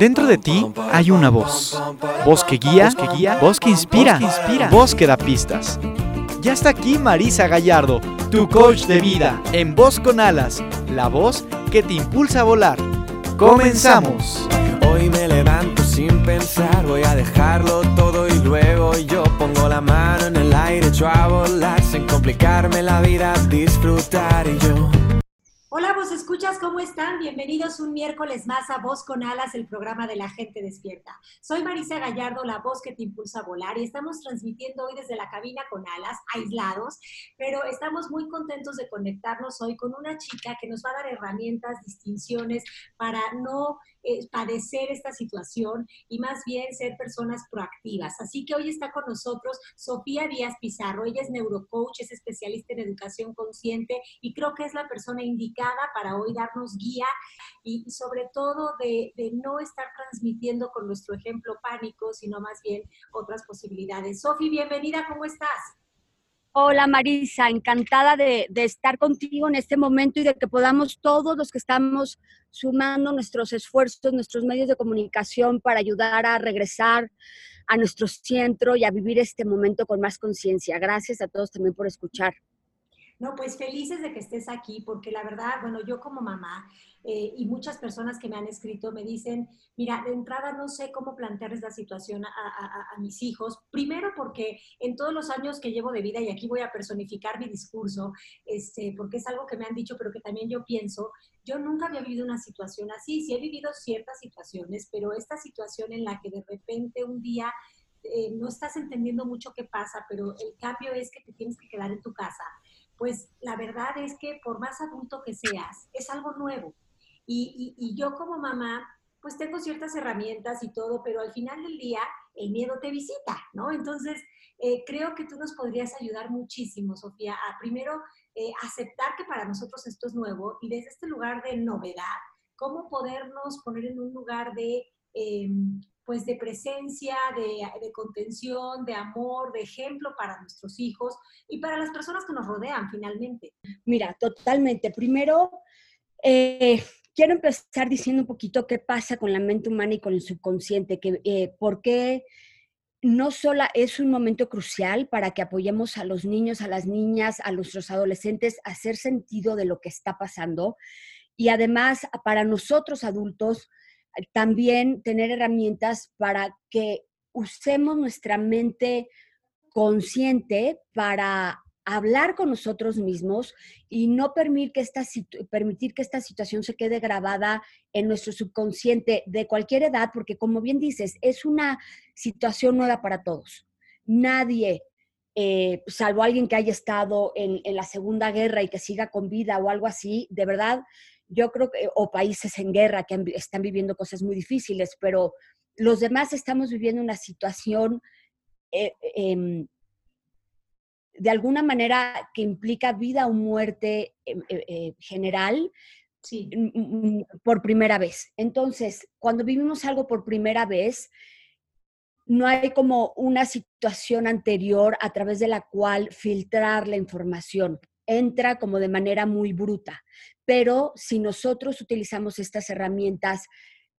Dentro de ti hay una voz. Voz que guía, que guía, voz que inspira, inspira, voz que da pistas. Ya está aquí Marisa Gallardo, tu coach de vida, en Voz con Alas, la voz que te impulsa a volar. Comenzamos. Hoy me levanto sin pensar, voy a dejarlo todo y luego yo pongo la mano en el aire, echo a volar complicarme la vida, disfrutar yo. Hola, vos escuchas, ¿cómo están? Bienvenidos un miércoles más a Voz con Alas, el programa de la gente despierta. Soy Marisa Gallardo, la voz que te impulsa a volar y estamos transmitiendo hoy desde la cabina con alas, aislados, pero estamos muy contentos de conectarnos hoy con una chica que nos va a dar herramientas, distinciones para no eh, padecer esta situación y más bien ser personas proactivas. Así que hoy está con nosotros Sofía Díaz Pizarro. Ella es neurocoach, es especialista en educación consciente y creo que es la persona indicada para hoy darnos guía y, sobre todo de, de no estar transmitiendo con nuestro ejemplo pánico, sino más bien otras posibilidades. Sofía, bienvenida, ¿cómo estás? Hola Marisa, encantada de, estar contigo en este momento y de que podamos todos los que estamos sumando nuestros esfuerzos, nuestros medios de comunicación para ayudar a regresar a nuestro centro y a vivir este momento con más conciencia. Gracias a todos también por escuchar. No, pues felices de que estés aquí, porque la verdad, bueno, yo como mamá eh, y muchas personas que me han escrito me dicen, mira, de entrada no sé cómo plantearles la situación a, mis hijos. Primero porque en todos los años que llevo de vida, y aquí voy a personificar mi discurso, este, porque es algo que me han dicho, pero que también yo pienso, yo nunca había vivido una situación así. Sí he vivido ciertas situaciones, pero esta situación en la que de repente un día... Eh, no estás entendiendo mucho qué pasa, pero el cambio es que te tienes que quedar en tu casa pues la verdad es que por más adulto que seas, es algo nuevo. Y, y, y, yo como mamá, pues tengo ciertas herramientas y todo, pero al final del día el miedo te visita, ¿no? Entonces, eh, creo que tú nos podrías ayudar muchísimo, Sofía, a primero eh, aceptar que para nosotros esto es nuevo y desde este lugar de novedad, cómo podernos poner en un lugar de... Eh, pues de presencia, de, contención, de amor, de ejemplo para nuestros hijos y para las personas que nos rodean finalmente. Mira, totalmente. Primero, eh, quiero empezar diciendo un poquito qué pasa con la mente humana y con el subconsciente, que, eh, por qué no solo es un momento crucial para que apoyemos a los niños, a las niñas, a nuestros adolescentes a hacer sentido de lo que está pasando y además para nosotros adultos, también tener herramientas para que usemos nuestra mente consciente para hablar con nosotros mismos y no permitir que, esta, permitir que esta situación se quede grabada en nuestro subconsciente de cualquier edad, porque como bien dices, es una situación nueva para todos. Nadie, eh, salvo alguien que haya estado en, en la Segunda Guerra y que siga con vida o algo así, de verdad, yo creo que, o países en guerra que están viviendo cosas muy difíciles, pero los demás estamos viviendo una situación eh, eh, de alguna manera que implica vida o muerte eh, general sí. por primera vez. Entonces, cuando vivimos algo por primera vez, no hay como una situación anterior a través de la cual filtrar la información entra como de manera muy bruta. Pero si nosotros utilizamos estas herramientas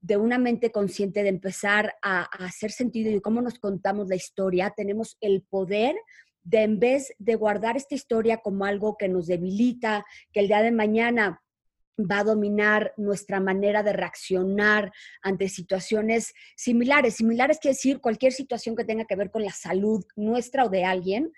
de una mente consciente de empezar a, hacer sentido y cómo nos contamos la historia, tenemos el poder de en vez de guardar esta historia como algo que nos debilita, que el día de mañana va a dominar nuestra manera de reaccionar ante situaciones similares. Similares quiere decir cualquier situación que tenga que ver con la salud nuestra o de alguien,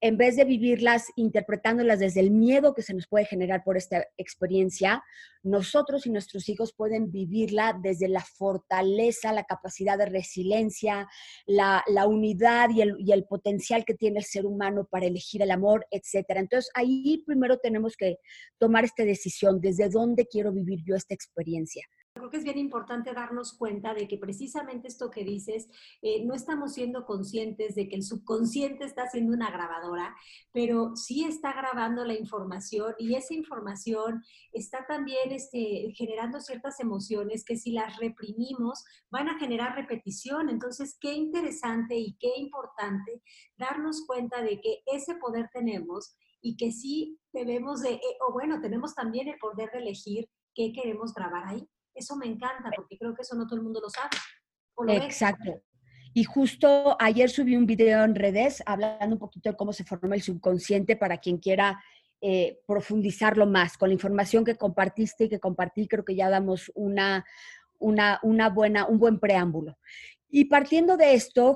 en vez de vivirlas interpretándolas desde el miedo que se nos puede generar por esta experiencia, nosotros y nuestros hijos pueden vivirla desde la fortaleza, la capacidad de resiliencia, la, unidad y el, y el, potencial que tiene el ser humano para elegir el amor, etc. Entonces, ahí primero tenemos que tomar esta decisión, desde dónde quiero vivir yo esta experiencia. Creo que es bien importante darnos cuenta de que precisamente esto que dices, eh, no estamos siendo conscientes de que el subconsciente está haciendo una grabadora, pero sí está grabando la información y esa información está también este, generando ciertas emociones que si las reprimimos van a generar repetición. Entonces, qué interesante y qué importante darnos cuenta de que ese poder tenemos y que sí debemos de, eh, o bueno, tenemos también el poder de elegir qué queremos grabar ahí. Eso me encanta porque creo que eso no todo el mundo lo sabe. Exacto. Y justo ayer subí un video en redes hablando un poquito de cómo se forma el subconsciente para quien quiera eh, profundizarlo más. Con la información que compartiste y que compartí, creo que ya damos una, una, una buena, un buen preámbulo. Y partiendo de esto,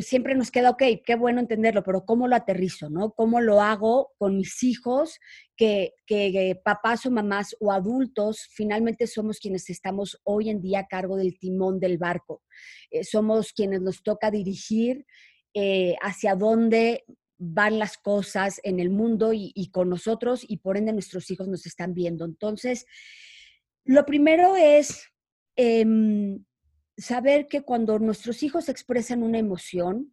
siempre nos queda, ok, qué bueno entenderlo, pero ¿cómo lo aterrizo? ¿no? ¿Cómo lo hago con mis hijos, que, que, papás o mamás o adultos finalmente somos quienes estamos hoy en día a cargo del timón del barco? Eh, somos quienes nos toca dirigir eh, hacia dónde van las cosas en el mundo y, con nosotros y por ende nuestros hijos nos están viendo. Entonces, lo primero es... Em, saber que cuando nuestros hijos expresan una emoción,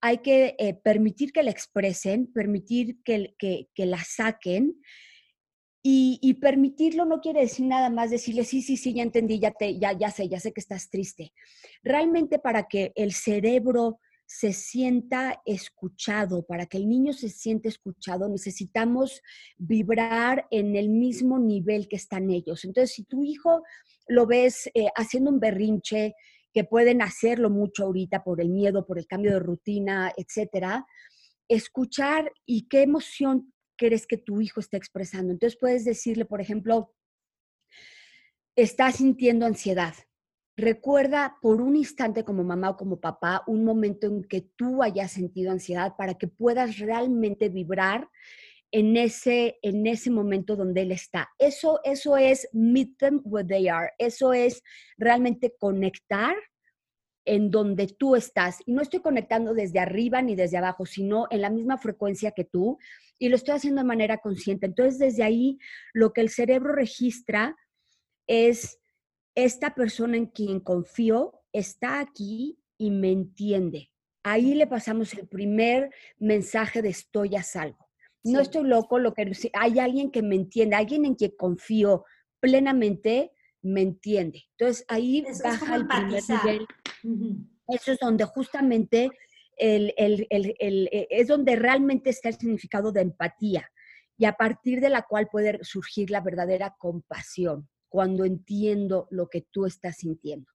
hay que eh, permitir que la expresen, permitir que, que, la saquen. Y, permitirlo no quiere decir nada más decirle, sí, sí, sí, ya entendí, ya, te, ya, ya sé, ya sé que estás triste. Realmente para que el cerebro se sienta escuchado, para que el niño se sienta escuchado, necesitamos vibrar en el mismo nivel que están ellos. Entonces, si tu hijo lo ves eh, haciendo un berrinche, que pueden hacerlo mucho ahorita por el miedo, por el cambio de rutina, etcétera, escuchar y qué emoción quieres que tu hijo esté expresando. Entonces puedes decirle, por ejemplo, está sintiendo ansiedad. Recuerda por un instante como mamá o como papá un momento en que tú hayas sentido ansiedad para que puedas realmente vibrar en ese, en ese momento donde él está. Eso, eso es meet them where they are. Eso es realmente conectar en donde tú estás. Y no estoy conectando desde arriba ni desde abajo, sino en la misma frecuencia que tú. Y lo estoy haciendo de manera consciente. Entonces, desde ahí, lo que el cerebro registra es esta persona en quien confío está aquí y me entiende. Ahí le pasamos el primer mensaje de estoy a salvo. No estoy loco, lo que hay alguien que me entiende, alguien en quien confío plenamente, me entiende. Entonces ahí baja el primer nivel. Eso es donde justamente el, el, el, eh, es donde realmente está el significado de empatía y a partir de la cual puede surgir la verdadera compasión, cuando entiendo lo que tú estás sintiendo.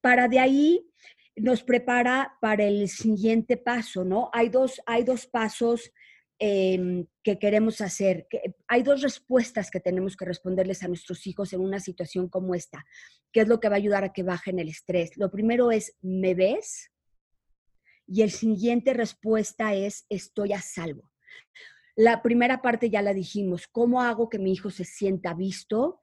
Para de ahí nos prepara para el siguiente paso, ¿no? Hay dos, hay dos pasos Em, que queremos hacer. Que hay dos respuestas que tenemos que responderles a nuestros hijos en una situación como esta, que es lo que va a ayudar a que bajen el estrés. Lo primero es, ¿me ves? Y el siguiente respuesta es, estoy a salvo. La primera parte ya la dijimos, ¿cómo hago que mi hijo se sienta visto?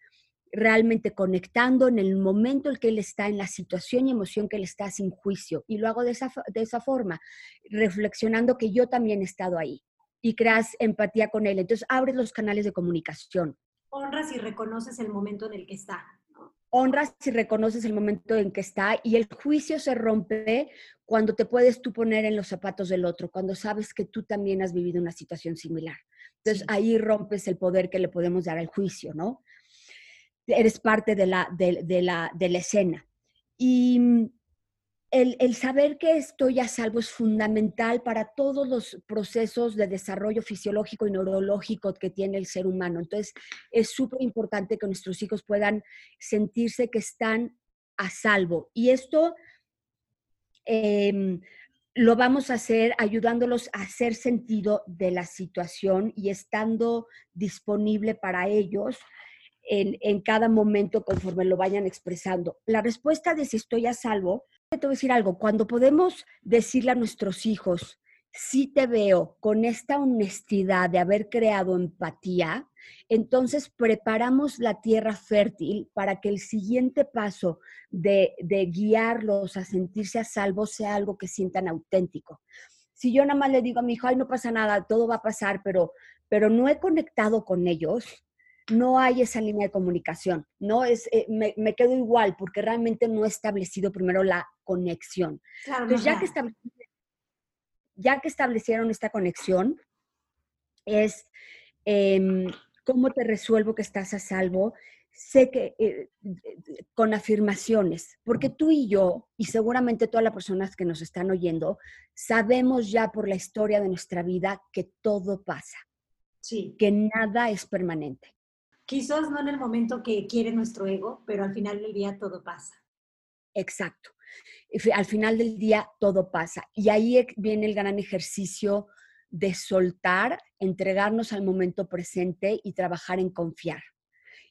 Realmente conectando en el momento en que él está, en la situación y emoción que él está sin juicio. Y lo hago de esa, de esa forma, reflexionando que yo también he estado ahí y creas empatía con él. Entonces abres los canales de comunicación. Honras y reconoces el momento en el que está. Honras y reconoces el momento en que está y el juicio se rompe cuando te puedes tú poner en los zapatos del otro, cuando sabes que tú también has vivido una situación similar. Entonces ahí rompes el poder que le podemos dar al juicio, ¿no? Eres parte de la, de la, de la escena. Y el, saber que estoy a salvo es fundamental para todos los procesos de desarrollo fisiológico y neurológico que tiene el ser humano. Entonces, es súper importante que nuestros hijos puedan sentirse que están a salvo. Y esto em, lo vamos a hacer ayudándolos a hacer sentido de la situación y estando disponible para ellos en, cada momento conforme lo vayan expresando. La respuesta de si estoy a salvo te voy a decir algo, cuando podemos decirle a nuestros hijos, si te veo con esta honestidad de haber creado empatía, entonces preparamos la tierra fértil para que el siguiente paso de, de guiarlos a sentirse a salvo sea algo que sientan auténtico. Si yo nada más le digo a mi hijo, ay, no pasa nada, todo va a pasar, pero, pero no he conectado con ellos, no hay esa línea de comunicación, no es, eh, me, quedo igual porque realmente no he establecido primero la conexión. Entonces, ya que, ya que establecieron esta conexión, es em, cómo te resuelvo que estás a salvo, sé que eh, con afirmaciones, porque tú y yo, y seguramente todas las personas que nos están oyendo, sabemos ya por la historia de nuestra vida que todo pasa Sí. Que nada es permanente. Quizás no en el momento que quiere nuestro ego, pero al final del día todo pasa. Exacto. Al final del día todo pasa. Y ahí viene el gran ejercicio de soltar, entregarnos al momento presente y trabajar en confiar.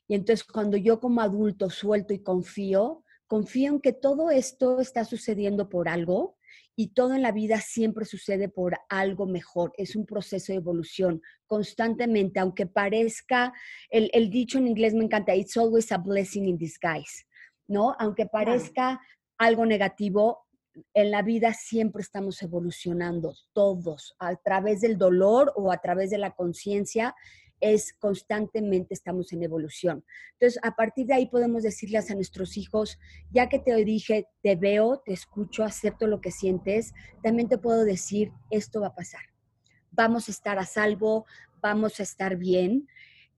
Y entonces cuando yo como adulto suelto y confío, confío en que todo esto está sucediendo por algo y todo en la vida siempre sucede por algo mejor. Es un proceso de evolución constantemente, aunque parezca, el, el dicho en inglés me encanta, it's always a blessing in disguise, ¿no? Aunque parezca algo negativo, en la vida siempre estamos evolucionando, todos, a través del dolor o a través de la conciencia, es constantemente estamos en evolución. Entonces, a partir de ahí podemos decirles a nuestros hijos, ya que te dije, te veo, te escucho, acepto lo que sientes, también te puedo decir, esto va a pasar. Vamos a estar a salvo, vamos a estar bien.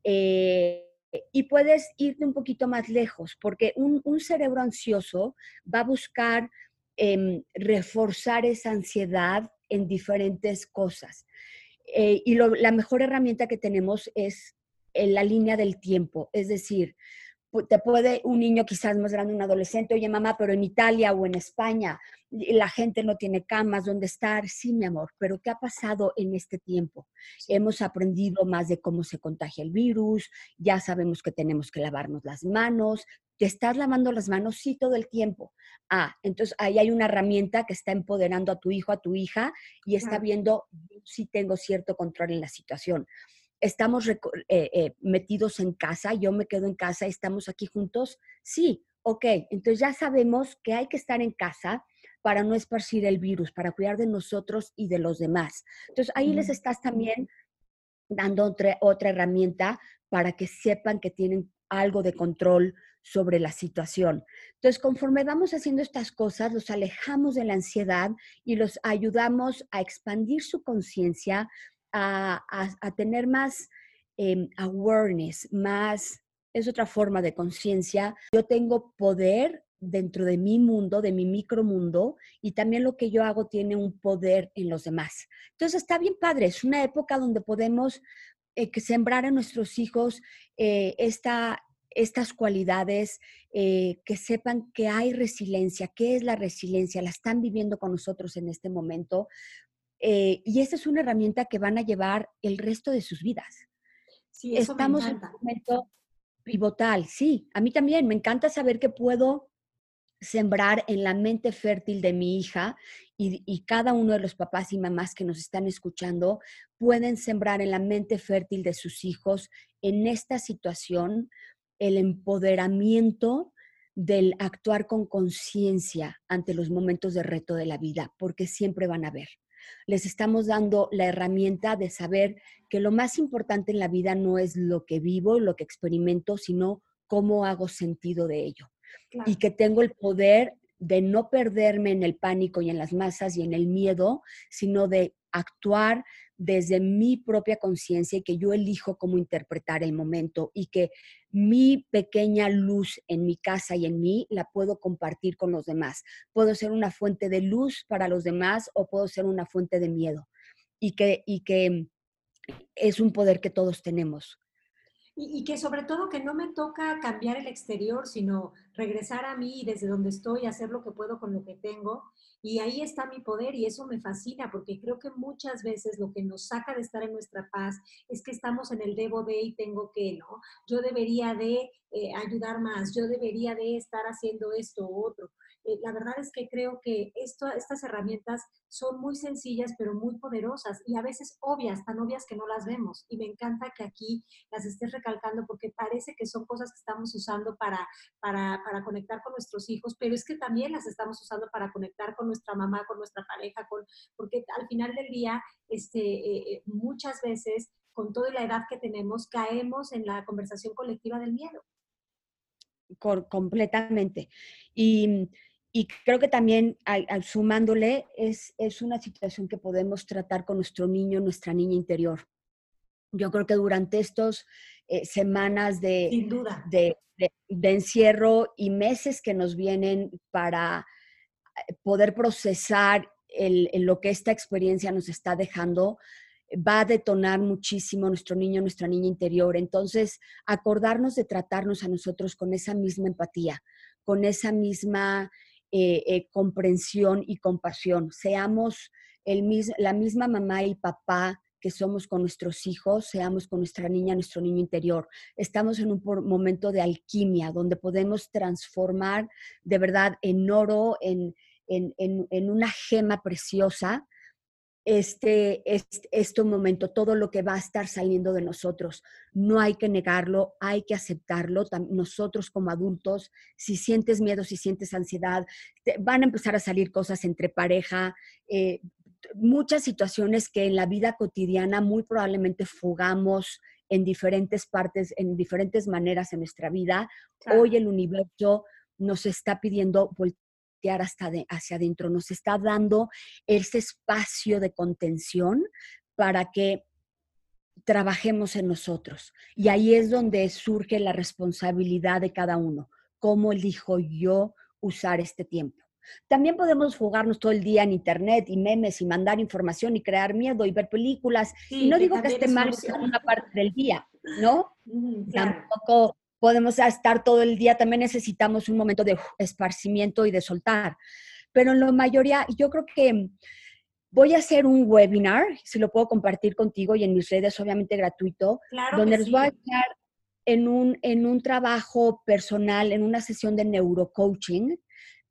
Eh, y puedes irte un poquito más lejos, porque un, cerebro ansioso va a buscar em, reforzar esa ansiedad en diferentes cosas. Eh, y la mejor herramienta que tenemos es en la línea del tiempo, es decir, te puede un niño quizás más grande, un adolescente, oye mamá, pero en Italia o en España la gente no tiene camas donde estar. Sí, mi amor, pero ¿qué ha pasado en este tiempo? Hemos aprendido más de cómo se contagia el virus, ya sabemos que tenemos que lavarnos las manos. ¿Te estás lavando las manos? Sí, todo el tiempo. Ah, entonces ahí hay una herramienta que está empoderando a tu hijo, a tu hija y está viendo si tengo cierto control en la situación estamos eh, eh, metidos en casa, yo me quedo en casa, estamos aquí juntos, sí, ok, entonces ya sabemos que hay que estar en casa para no esparcir el virus, para cuidar de nosotros y de los demás. Entonces ahí les estás también dando otra, otra herramienta para que sepan que tienen algo de control sobre la situación. Entonces, conforme vamos haciendo estas cosas, los alejamos de la ansiedad y los ayudamos a expandir su conciencia, a, tener más em, awareness, más, es otra forma de conciencia. Yo tengo poder dentro de mi mundo, de mi micromundo, y también lo que yo hago tiene un poder en los demás. Entonces está bien padre, es una época donde podemos eh, sembrar en nuestros hijos eh, estas cualidades, eh, que sepan que hay resiliencia, qué es la resiliencia, la están viviendo con nosotros en este momento, eh, y esa es una herramienta que van a llevar el resto de sus vidas. Sí, eso Estamos en un momento pivotal, sí. A mí también me encanta saber que puedo sembrar en la mente fértil de mi hija y, y, cada uno de los papás y mamás que nos están escuchando pueden sembrar en la mente fértil de sus hijos en esta situación el empoderamiento del actuar con conciencia ante los momentos de reto de la vida, porque siempre van a ver les estamos dando la herramienta de saber que lo más importante en la vida no es lo que vivo, lo que experimento, sino cómo hago sentido de ello. Y que tengo el poder de no perderme en el pánico y en las masas y en el miedo, sino de actuar desde mi propia conciencia y que yo elijo cómo interpretar el momento y que mi pequeña luz en mi casa y en mí la puedo compartir con los demás. Puedo ser una fuente de luz para los demás o puedo ser una fuente de miedo y que, y que es un poder que todos tenemos. Y, que sobre todo que no me toca cambiar el exterior, sino regresar a mí desde donde estoy, hacer lo que puedo con lo que tengo. Y ahí está mi poder y eso me fascina porque creo que muchas veces lo que nos saca de estar en nuestra paz es que estamos en el debo de y tengo que, ¿no? Yo debería de eh, ayudar más, yo debería de estar haciendo esto u otro. Eh, la verdad es que creo que esto, estas herramientas son muy sencillas, pero muy poderosas y a veces obvias, tan obvias que no las vemos. Y me encanta que aquí las estés recalcando porque parece que son cosas que estamos usando para, para, para conectar con nuestros hijos, pero es que también las estamos usando para conectar con nuestra mamá, con nuestra pareja, con, porque al final del día, este, eh, eh, muchas veces, con toda la edad que tenemos, caemos en la conversación colectiva del miedo. completamente. Y y creo que también al, sumándole es, es una situación que podemos tratar con nuestro niño, nuestra niña interior. Yo creo que durante estas eh, semanas de, de, de, encierro y meses que nos vienen para eh, poder procesar el, lo que esta experiencia nos está dejando, va a detonar muchísimo nuestro niño, nuestra niña interior. Entonces, acordarnos de tratarnos a nosotros con esa misma empatía, con esa misma eh, eh, comprensión y compasión. Seamos el, la misma mamá y papá que somos con nuestros hijos, seamos con nuestra niña, nuestro niño interior. Estamos en un momento de alquimia, donde podemos transformar de verdad en oro, en, en, en una gema preciosa, este, este, este momento, todo lo que va a estar saliendo de nosotros. No hay que negarlo, hay que aceptarlo. Nosotros como adultos, si sientes miedo, si sientes ansiedad, van a empezar a salir cosas entre pareja, eh, muchas situaciones que en la vida cotidiana muy probablemente fugamos en diferentes partes, en diferentes maneras en nuestra vida. Hoy el universo nos está pidiendo hasta hacia adentro, nos está dando ese espacio de contención para que trabajemos en nosotros. Y ahí es donde surge la responsabilidad de cada uno. ¿Cómo elijo yo usar este tiempo? También podemos jugarnos todo el día en internet y memes y mandar información y crear miedo y ver películas. y no digo que esté mal una parte del día, ¿no? Tampoco podemos estar todo el día, también necesitamos un momento de esparcimiento y de soltar. Pero en la mayoría, yo creo que voy a hacer un webinar, si lo puedo compartir contigo y en mis redes, obviamente gratuito, donde les voy a estar en un, en un trabajo personal, en una sesión de neurocoaching,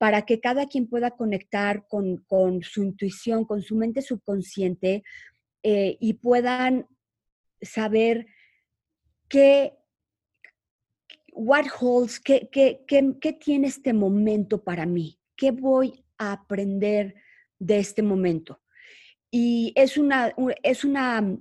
para que cada quien pueda conectar con, su intuición, con su mente subconsciente eh, y puedan saber qué what holds, ¿qué, qué, qué, tiene este momento para mí? ¿Qué voy a aprender de este momento? Y es una, es una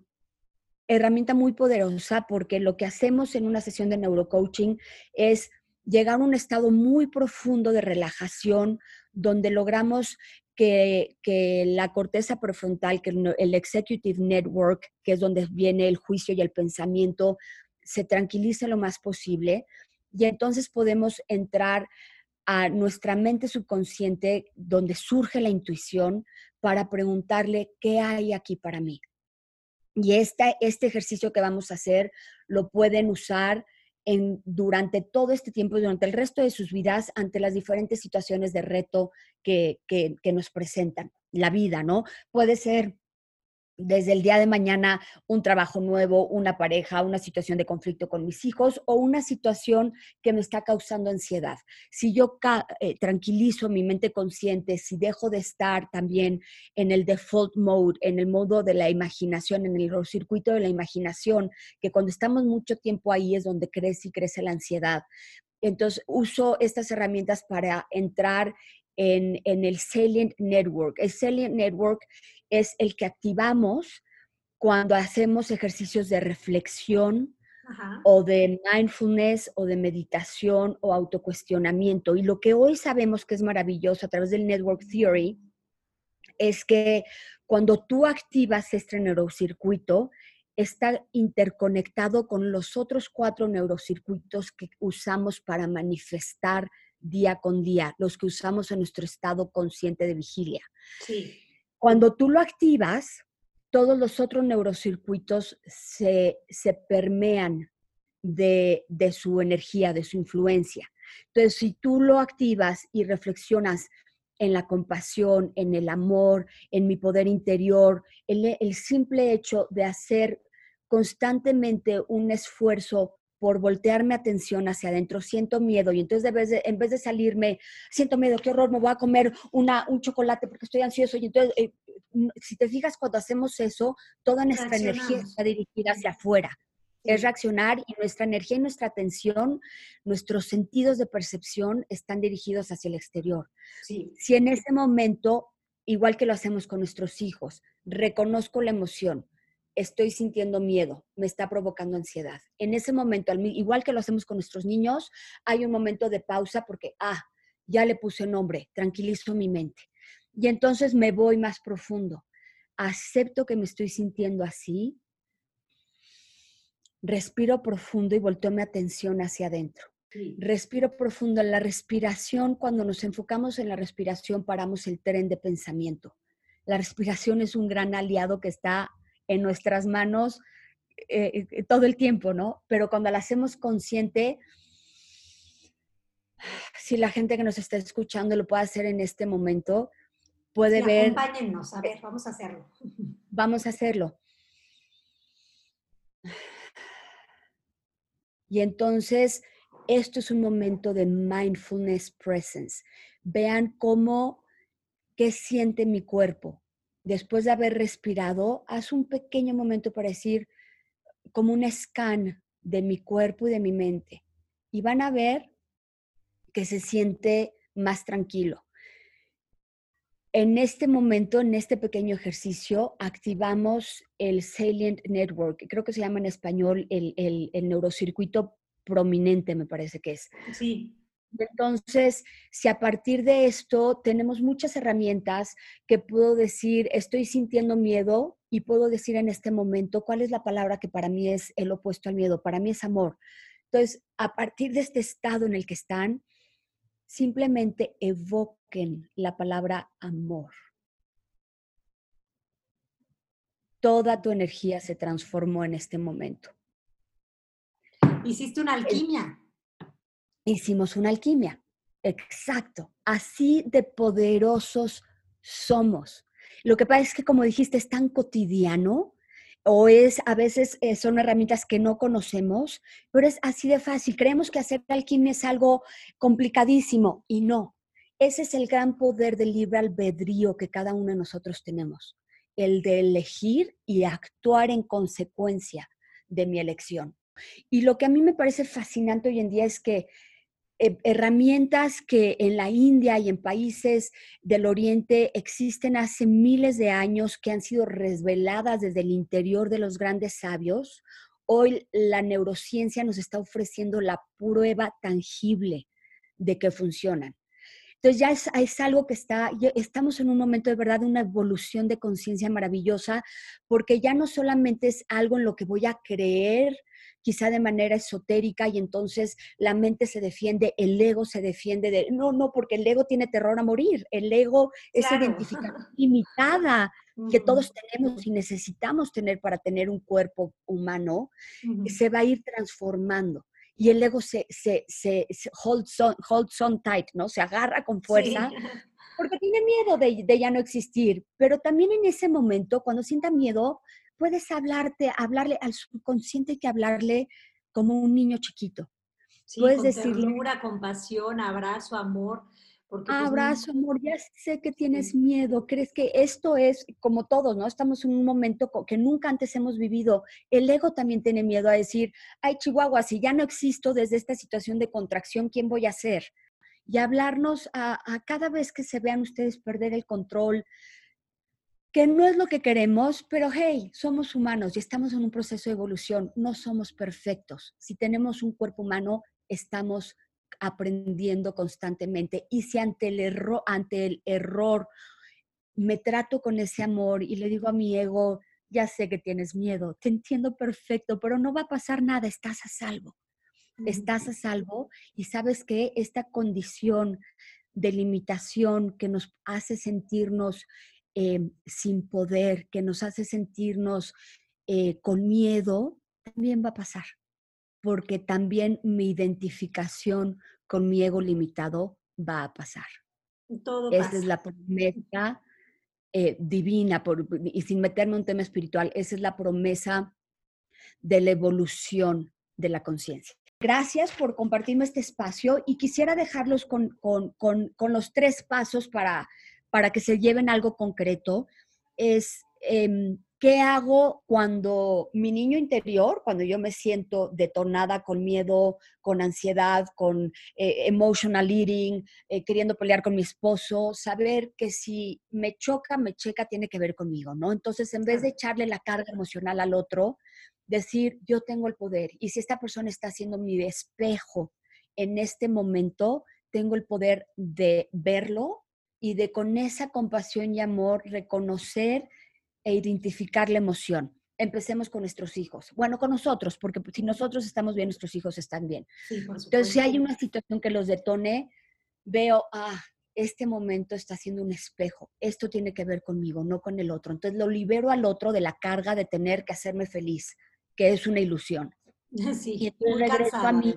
herramienta muy poderosa porque lo que hacemos en una sesión de neurocoaching es llegar a un estado muy profundo de relajación donde logramos que, la corteza prefrontal, que el executive network, que es donde viene el juicio y el pensamiento, se tranquilice lo más posible y entonces podemos entrar a nuestra mente subconsciente donde surge la intuición para preguntarle qué hay aquí para mí. Y este ejercicio que vamos a hacer lo pueden usar durante todo este tiempo, durante el resto de sus vidas, ante las diferentes situaciones de reto que nos presentan la vida, ¿no? Puede ser desde el día de mañana un trabajo nuevo, una pareja, una situación de conflicto con mis hijos o una situación que me está causando ansiedad. Si yo eh, tranquilizo mi mente consciente, si dejo de estar también en el default mode, en el modo de la imaginación, en el circuito de la imaginación, que cuando estamos mucho tiempo ahí es donde crece y crece la ansiedad. Entonces uso estas herramientas para entrar en, en el Salient Network. El Salient Network es el que activamos cuando hacemos ejercicios de reflexión o de mindfulness o de meditación o autocuestionamiento. Y lo que hoy sabemos que es maravilloso a través del Network Theory es que cuando tú activas este neurocircuito, está interconectado con los otros cuatro neurocircuitos que usamos para manifestar día con día, los que usamos en nuestro estado consciente de vigilia. Sí. Cuando tú lo activas, todos los otros neurocircuitos se, permean de, de, su energía, de su influencia. Entonces, si tú lo activas y reflexionas en la compasión, en el amor, en mi poder interior, el, el simple hecho de hacer constantemente un esfuerzo por voltearme atención hacia adentro, siento miedo y entonces en vez de salirme, siento miedo, qué horror, me voy a comer una, un chocolate porque estoy ansioso y entonces, eh, si te fijas, cuando hacemos eso, toda nuestra energía está dirigida hacia afuera. Es reaccionar y nuestra energía y nuestra atención, nuestros sentidos de percepción están dirigidos hacia el exterior. Si en ese momento, igual que lo hacemos con nuestros hijos, reconozco la emoción, estoy sintiendo miedo, me está provocando ansiedad. En ese momento, igual que lo hacemos con nuestros niños, hay un momento de pausa porque, ah, ya le puse nombre, tranquilizo mi mente. Y entonces me voy más profundo. Acepto que me estoy sintiendo así. Respiro profundo y volteo mi atención hacia adentro. Respiro profundo. En la respiración, cuando nos enfocamos en la respiración, paramos el tren de pensamiento. La respiración es un gran aliado que está en nuestras manos eh, eh, todo el tiempo, ¿no? Pero cuando la hacemos consciente, si la gente que nos está escuchando lo puede hacer en este momento, puede ver... Acompáñennos, a ver, vamos a hacerlo. Vamos a hacerlo. Y entonces, esto es un momento de mindfulness presence. Vean cómo, qué siente mi cuerpo. Después de haber respirado, haz un pequeño momento para decir, como un scan de mi cuerpo y de mi mente. Y van a ver que se siente más tranquilo. En este momento, en este pequeño ejercicio, activamos el Salient Network, creo que se llama en español el, el neurocircuito prominente, me parece que es. Sí. Entonces, si a partir de esto tenemos muchas herramientas que puedo decir, estoy sintiendo miedo y puedo decir en este momento cuál es la palabra que para mí es el opuesto al miedo, para mí es amor. Entonces, a partir de este estado en el que están, simplemente evoquen la palabra amor. Toda tu energía se transformó en este momento. Hiciste una alquimia hicimos una alquimia. Exacto. Así de poderosos somos. Lo que pasa es que, como dijiste, es tan cotidiano o es a veces eh, son herramientas que no conocemos, pero es así de fácil. Creemos que hacer alquimia es algo complicadísimo y no. Ese es el gran poder del libre albedrío que cada uno de nosotros tenemos, el de elegir y actuar en consecuencia de mi elección. Y lo que a mí me parece fascinante hoy en día es que eh, herramientas que en la India y en países del Oriente existen hace miles de años, que han sido reveladas desde el interior de los grandes sabios, hoy la neurociencia nos está ofreciendo la prueba tangible de que funcionan. Entonces ya es, algo que está, estamos en un momento de verdad de una evolución de conciencia maravillosa, porque ya no solamente es algo en lo que voy a creer quizá de manera esotérica y entonces la mente se defiende, el ego se defiende de, no, no, porque el ego tiene terror a morir, el ego es identificación limitada que todos tenemos y necesitamos tener para tener un cuerpo humano, se va a ir transformando y el ego se, se, se, holds, on, holds, on, tight, ¿no? Se agarra con fuerza. Porque tiene miedo de, de, ya no existir, pero también en ese momento, cuando sienta miedo, puedes hablarte, hablarle al subconsciente que hablarle como un niño chiquito. Sí, puedes decirle compasión, abrazo, amor. Porque pues, abrazo, amor, ya sé que tienes miedo, crees que esto es como todos, ¿no? Estamos en un momento que nunca antes hemos vivido. El ego también tiene miedo a decir, ay, Chihuahua, si ya no existo desde esta situación de contracción, ¿quién voy a ser? Y hablarnos a, a cada vez que se vean ustedes perder el control, que no es lo que queremos, pero hey, somos humanos y estamos en un proceso de evolución, no somos perfectos. Si tenemos un cuerpo humano, estamos aprendiendo constantemente y si ante el, error, ante el error me trato con ese amor y le digo a mi ego, ya sé que tienes miedo, te entiendo perfecto, pero no va a pasar nada, estás a salvo. Estás a salvo y sabes que esta condición de limitación que nos hace sentirnos Em, sin poder, que nos hace sentirnos eh, con miedo, también va a pasar, porque también mi identificación con mi ego limitado va a pasar. Todo Esa es la promesa eh, divina, y sin meterme en un tema espiritual, esa es la promesa de la evolución de la conciencia. Gracias por compartirme este espacio y quisiera dejarlos con, con, con los tres pasos para para que se lleven algo concreto es em, qué hago cuando mi niño interior, cuando yo me siento detonada con miedo, con ansiedad, con eh, emotional eating, eh, queriendo pelear con mi esposo, saber que si me choca, me checa, tiene que ver conmigo, ¿no? Entonces, en vez de echarle la carga emocional al otro, decir, yo tengo el poder. Y si esta persona está siendo mi espejo en este momento, tengo el poder de verlo, y de con esa compasión y amor reconocer e identificar la emoción. Empecemos con nuestros hijos. Bueno, con nosotros, porque si nosotros estamos bien, nuestros hijos están bien. Entonces, si hay una situación que los detone, veo, ah, este momento está siendo un espejo. Esto tiene que ver conmigo, no con el otro. Entonces lo libero al otro de la carga de tener que hacerme feliz, que es una ilusión. Sí, y entonces regreso a mí.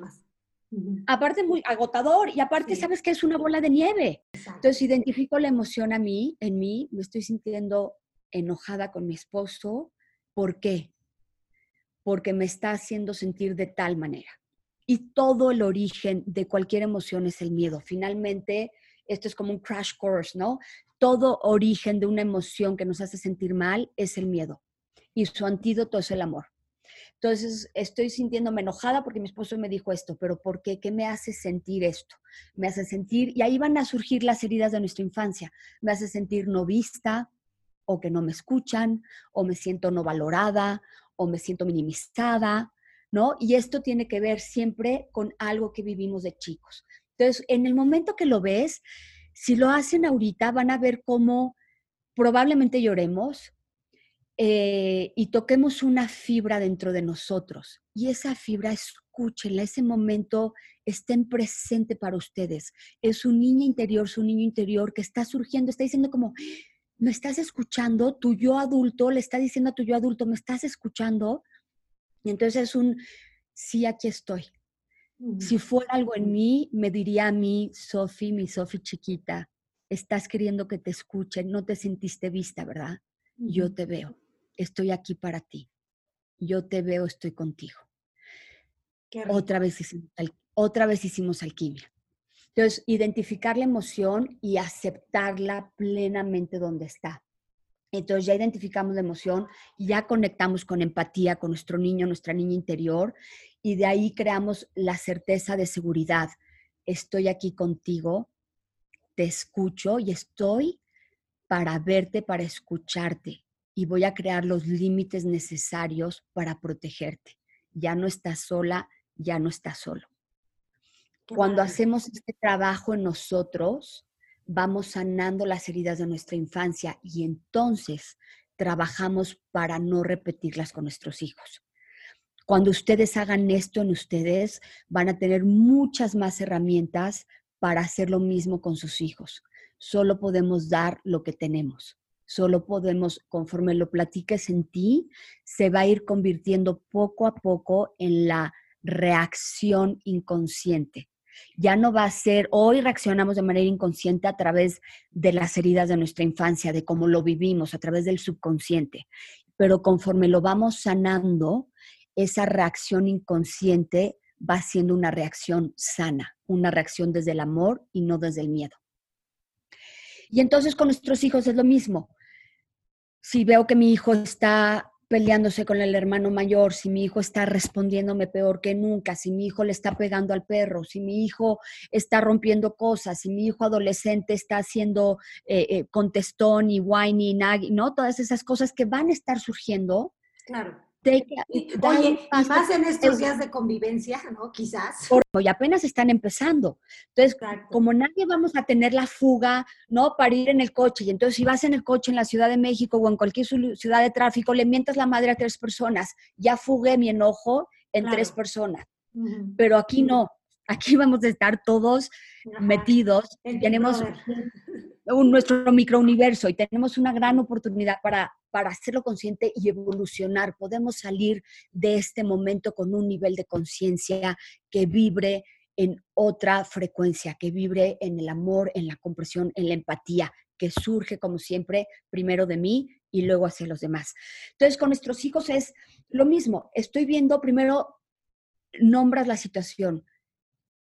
Aparte muy agotador y aparte sabes que es una bola de nieve. Entonces identifico la emoción a mí, en mí, me estoy sintiendo enojada con mi esposo. ¿Por qué? Porque me está haciendo sentir de tal manera. Y todo el origen de cualquier emoción es el miedo. Finalmente, esto es como un crash course, ¿no? Todo origen de una emoción que nos hace sentir mal es el miedo. Y su antídoto es el amor. Entonces, estoy sintiéndome enojada porque mi esposo me dijo esto, pero ¿por qué? ¿Qué me hace sentir esto? Me hace sentir, y ahí van a surgir las heridas de nuestra infancia. Me hace sentir no vista, o que no me escuchan, o me siento no valorada, o me siento minimizada, ¿no? Y esto tiene que ver siempre con algo que vivimos de chicos. Entonces, en el momento que lo ves, si lo hacen ahorita, van a ver cómo probablemente lloremos eh, y toquemos una fibra dentro de nosotros. Y esa fibra, escúchenla, ese momento estén presente para ustedes. Es un niño interior, su niño interior que está surgiendo, está diciendo como, ¿me estás escuchando? Tu yo adulto le está diciendo a tu yo adulto, ¿me estás escuchando? Y entonces es un, sí, aquí estoy. Si fuera algo en mí, me diría a mí, Sofi, mi Sofi chiquita, estás queriendo que te escuchen, no te sentiste vista, ¿verdad? Yo te veo, estoy aquí para ti. Yo te veo, estoy contigo. Otra vez, hicimos, otra vez hicimos alquimia. Entonces, identificar la emoción y aceptarla plenamente donde está. Entonces ya identificamos la emoción, ya conectamos con empatía con nuestro niño, nuestra niña interior, y de ahí creamos la certeza de seguridad. Estoy aquí contigo, te escucho y estoy para verte, para escucharte, y voy a crear los límites necesarios para protegerte. Ya no estás sola, ya no estás solo. Cuando hacemos este trabajo en nosotros, vamos sanando las heridas de nuestra infancia y entonces trabajamos para no repetirlas con nuestros hijos. Cuando ustedes hagan esto en ustedes, van a tener muchas más herramientas para hacer lo mismo con sus hijos. Solo podemos dar lo que tenemos. Solo podemos, conforme lo platiques en ti, se va a ir convirtiendo poco a poco en la reacción inconsciente. Ya no va a ser, hoy reaccionamos de manera inconsciente a través de las heridas de nuestra infancia, de cómo lo vivimos, a través del subconsciente. Pero conforme lo vamos sanando, esa reacción inconsciente va siendo una reacción sana, una reacción desde el amor y no desde el miedo. Y entonces con nuestros hijos es lo mismo. Si veo que mi hijo está peleándose con el hermano mayor, si mi hijo está respondiéndome peor que nunca, si mi hijo le está pegando al perro, si mi hijo está rompiendo cosas, si mi hijo adolescente está haciendo eh, eh, contestón y whiny, ¿no? Todas esas cosas que van a estar surgiendo. Claro y, oye, y más en estos días de convivencia, ¿no? Quizás. y apenas están empezando. Entonces, como nadie vamos a tener la fuga, ¿no? Para ir en el coche. Y entonces, si vas en el coche en la Ciudad de México o en cualquier ciudad de tráfico, le mientas la madre a tres personas. Ya fugué mi enojo en tres personas. Pero aquí no. Aquí vamos a estar todos metidos. Tenemos un, nuestro microuniverso y tenemos una gran oportunidad para para hacerlo consciente y evolucionar. Podemos salir de este momento con un nivel de conciencia que vibre en otra frecuencia, que vibre en el amor, en la comprensión, en la empatía, que surge como siempre primero de mí y luego hacia los demás. Entonces, con nuestros hijos es lo mismo. Estoy viendo primero, nombras la situación.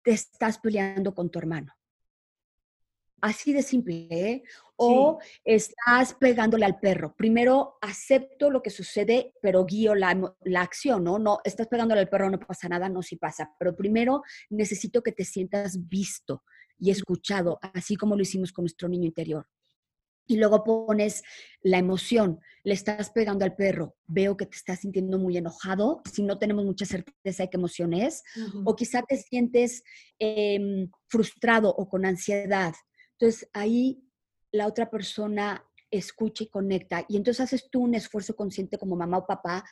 Te estás peleando con tu hermano. Así de simple, ¿eh? O estás pegándole al perro. Primero acepto lo que sucede, pero guío la, la, acción, ¿no? No, estás pegándole al perro, no pasa nada, no, sí pasa. Pero primero necesito que te sientas visto y escuchado, así como lo hicimos con nuestro niño interior. Y luego pones la emoción, le estás pegando al perro, veo que te estás sintiendo muy enojado, si no tenemos mucha certeza de qué emoción es, o quizá te sientes em, frustrado o con ansiedad, entonces ahí la otra persona escucha y conecta. Y entonces haces tú un esfuerzo consciente como mamá o papá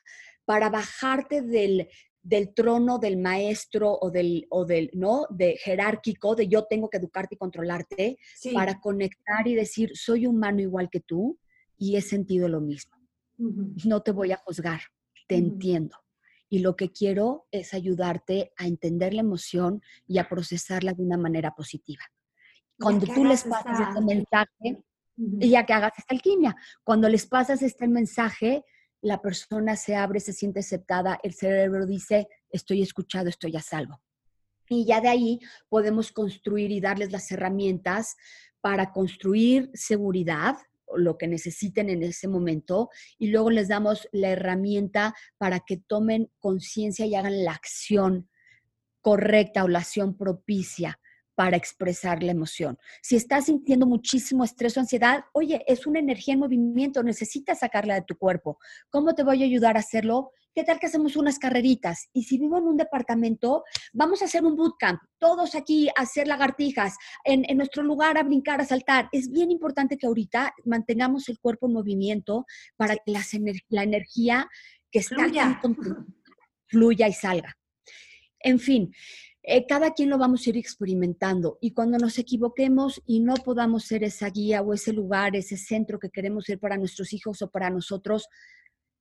para bajarte del, del trono del maestro o del, o del, ¿no? De jerárquico, de yo tengo que educarte y controlarte, para conectar y decir, soy humano igual que tú y he sentido lo mismo. No te voy a juzgar, te entiendo. Y lo que quiero es ayudarte a entender la emoción y a procesarla de una manera positiva. Cuando tú les pasas este mensaje, y ya que hagas esta alquimia, cuando les pasas este mensaje, la persona se abre, se siente aceptada, el cerebro dice, estoy escuchado, estoy a salvo. Y ya de ahí podemos construir y darles las herramientas para construir seguridad, lo que necesiten en ese momento, y luego les damos la herramienta para que tomen conciencia y hagan la acción correcta o la acción propicia para expresar la emoción. Si estás sintiendo muchísimo estrés o ansiedad, oye, es una energía en movimiento, necesitas sacarla de tu cuerpo. ¿Cómo te voy a ayudar a hacerlo? ¿Qué tal que hacemos unas carreritas? Y si vivo en un departamento, vamos a hacer un bootcamp, todos aquí a hacer lagartijas, en, nuestro lugar a brincar, a saltar. Es bien importante que ahorita mantengamos el cuerpo en movimiento para que la energía que está fluya. fluya y salga. En fin, eh, cada quien lo vamos a ir experimentando y cuando nos equivoquemos y no podamos ser esa guía o ese lugar, ese centro que queremos ser para nuestros hijos o para nosotros,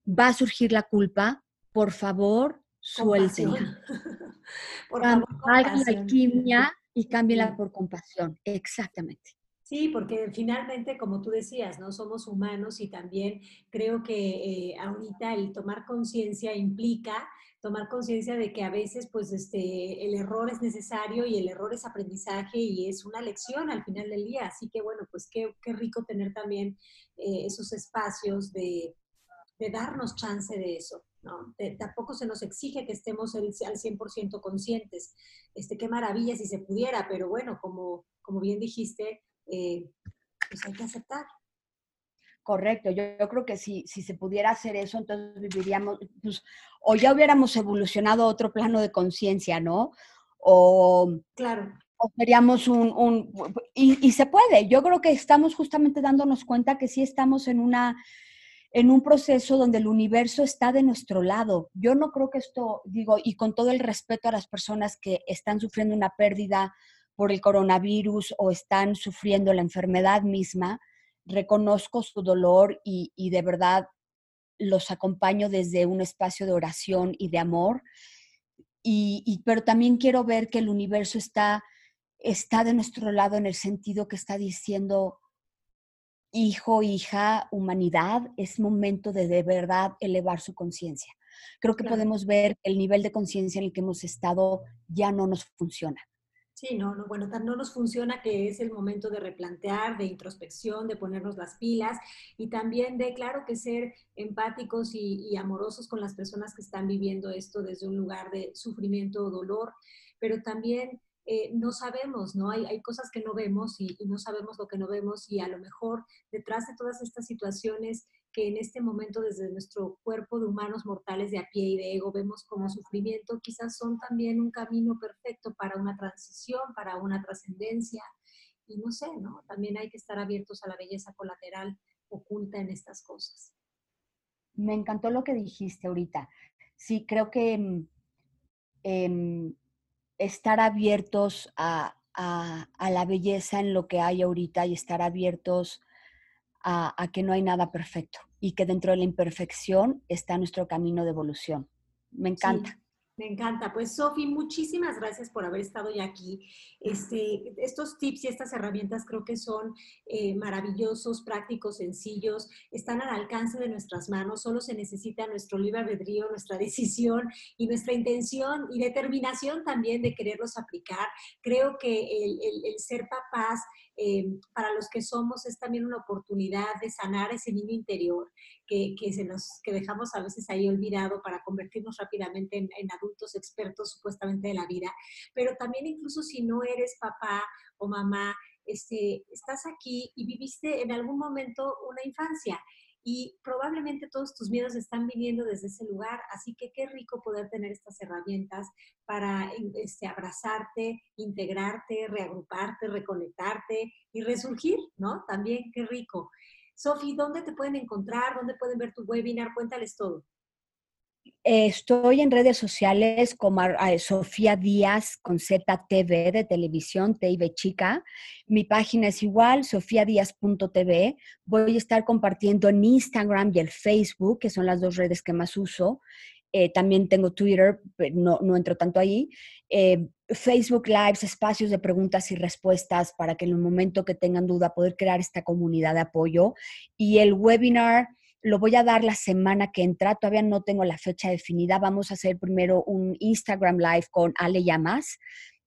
va a surgir la culpa. Por favor, suéltenla. por favor, la alquimia y cámbiela por compasión. Exactamente. Sí, porque finalmente, como tú decías, ¿no? Somos humanos y también creo que eh, ahorita el tomar conciencia implica tomar conciencia de que a veces pues este, el error es necesario y el error es aprendizaje y es una lección al final del día. Así que bueno, pues qué, qué rico tener también eh, esos espacios de, darnos chance de eso. ¿no? tampoco se nos exige que estemos al 100% conscientes. Este, qué maravilla si se pudiera, pero bueno, como, como bien dijiste, eh, pues hay que aceptar. Correcto, yo, creo que si, si se pudiera hacer eso, entonces viviríamos, pues, o ya hubiéramos evolucionado a otro plano de conciencia, ¿no? O, claro. o seríamos un, un y, y, se puede, yo creo que estamos justamente dándonos cuenta que sí estamos en una, en un proceso donde el universo está de nuestro lado. Yo no creo que esto, digo, y con todo el respeto a las personas que están sufriendo una pérdida por el coronavirus o están sufriendo la enfermedad misma, reconozco su dolor y, de verdad los acompaño desde un espacio de oración y de amor. Y, pero también quiero ver que el universo está, está de nuestro lado en el sentido que está diciendo, hijo, hija, humanidad, es momento de de verdad elevar su conciencia. Creo que podemos ver que el nivel de conciencia en el que hemos estado ya no nos funciona. Sí, no, no, bueno, no nos funciona que es el momento de replantear, de introspección, de ponernos las pilas y también de, claro, que ser empáticos y, amorosos con las personas que están viviendo esto desde un lugar de sufrimiento o dolor, pero también eh, no sabemos, ¿no? Hay, hay, cosas que no vemos y, no sabemos lo que no vemos y a lo mejor detrás de todas estas situaciones que en este momento desde nuestro cuerpo de humanos mortales de a pie y de ego vemos como sufrimiento, quizás son también un camino perfecto para una transición, para una trascendencia. Y no sé, ¿no? También hay que estar abiertos a la belleza colateral oculta en estas cosas. Me encantó lo que dijiste ahorita. Sí, creo que eh, estar abiertos a, a, la belleza en lo que hay ahorita y estar abiertos a, que no hay nada perfecto y que dentro de la imperfección está nuestro camino de evolución. Me encanta. Me encanta. Pues Sofi, muchísimas gracias por haber estado ya aquí. Este, estos tips y estas herramientas creo que son eh, maravillosos, prácticos, sencillos, están al alcance de nuestras manos, solo se necesita nuestro libre albedrío, nuestra decisión y nuestra intención y determinación también de quererlos aplicar. Creo que el, el ser papás eh, para los que somos es también una oportunidad de sanar ese niño interior que, que, dejamos a veces ahí olvidado para convertirnos rápidamente en, en, adultos expertos supuestamente de la vida. Pero también incluso si no eres papá o mamá, este, estás aquí y viviste en algún momento una infancia y probablemente todos tus miedos están viniendo desde ese lugar, así que qué rico poder tener estas herramientas para este, abrazarte, integrarte, reagruparte, reconectarte y resurgir, ¿no? También qué rico. Sofi, ¿dónde te pueden encontrar? ¿Dónde pueden ver tu webinar? Cuéntales todo. Estoy en redes sociales como Sofía Díaz con ZTV de televisión, TV Chica. Mi página es igual, sofiadíaz.tv. Voy a estar compartiendo en Instagram y el Facebook, que son las dos redes que más uso. Eh, también tengo Twitter, no, no entro tanto ahí. Eh, Facebook Lives, espacios de preguntas y respuestas para que en el momento que tengan duda poder crear esta comunidad de apoyo. Y el webinar lo voy a dar la semana que entra, todavía no tengo la fecha definida. Vamos a hacer primero un Instagram Live con Ale Llamas.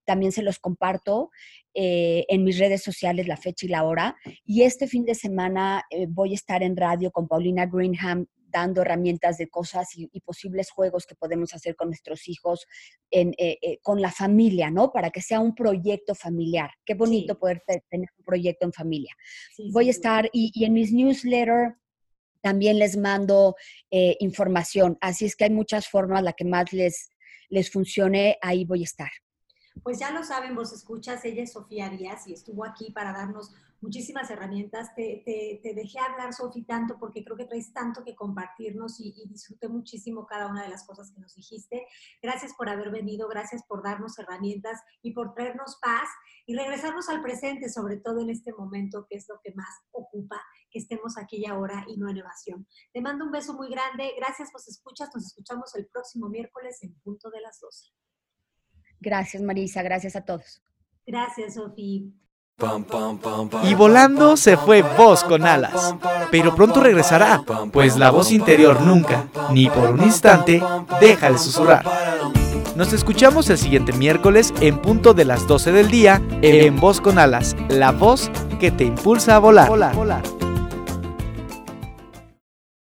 También se los comparto eh, en mis redes sociales la fecha y la hora. Y este fin de semana voy a estar en radio con Paulina Greenham dando herramientas de cosas y, posibles juegos que podemos hacer con nuestros hijos, en, eh, eh, con la familia, ¿no? Para que sea un proyecto familiar. Qué bonito poder tener un proyecto en familia. Voy a estar, y, en mis newsletters también les mando eh, información, así es que hay muchas formas, la que más les, les funcione, ahí voy a estar. Pues ya lo saben, vos escuchas, ella es Sofía Díaz y estuvo aquí para darnos muchísimas herramientas. Te, te, dejé hablar, Sofía, tanto porque creo que traes tanto que compartirnos y, y, disfruté muchísimo cada una de las cosas que nos dijiste. Gracias por haber venido, gracias por darnos herramientas y por traernos paz y regresarnos al presente, sobre todo en este momento que es lo que más ocupa, que estemos aquí y ahora y no en evasión. Te mando un beso muy grande. Gracias, vos escuchas. Nos escuchamos el próximo miércoles en punto de las 12. Gracias, Marisa. Gracias a todos. Gracias, Sofía. Y volando se fue voz con alas, pero pronto regresará, pues la voz interior nunca, ni por un instante, deja de susurrar. Nos escuchamos el siguiente miércoles en punto de las 12 del día en Voz con Alas, la voz que te impulsa a volar.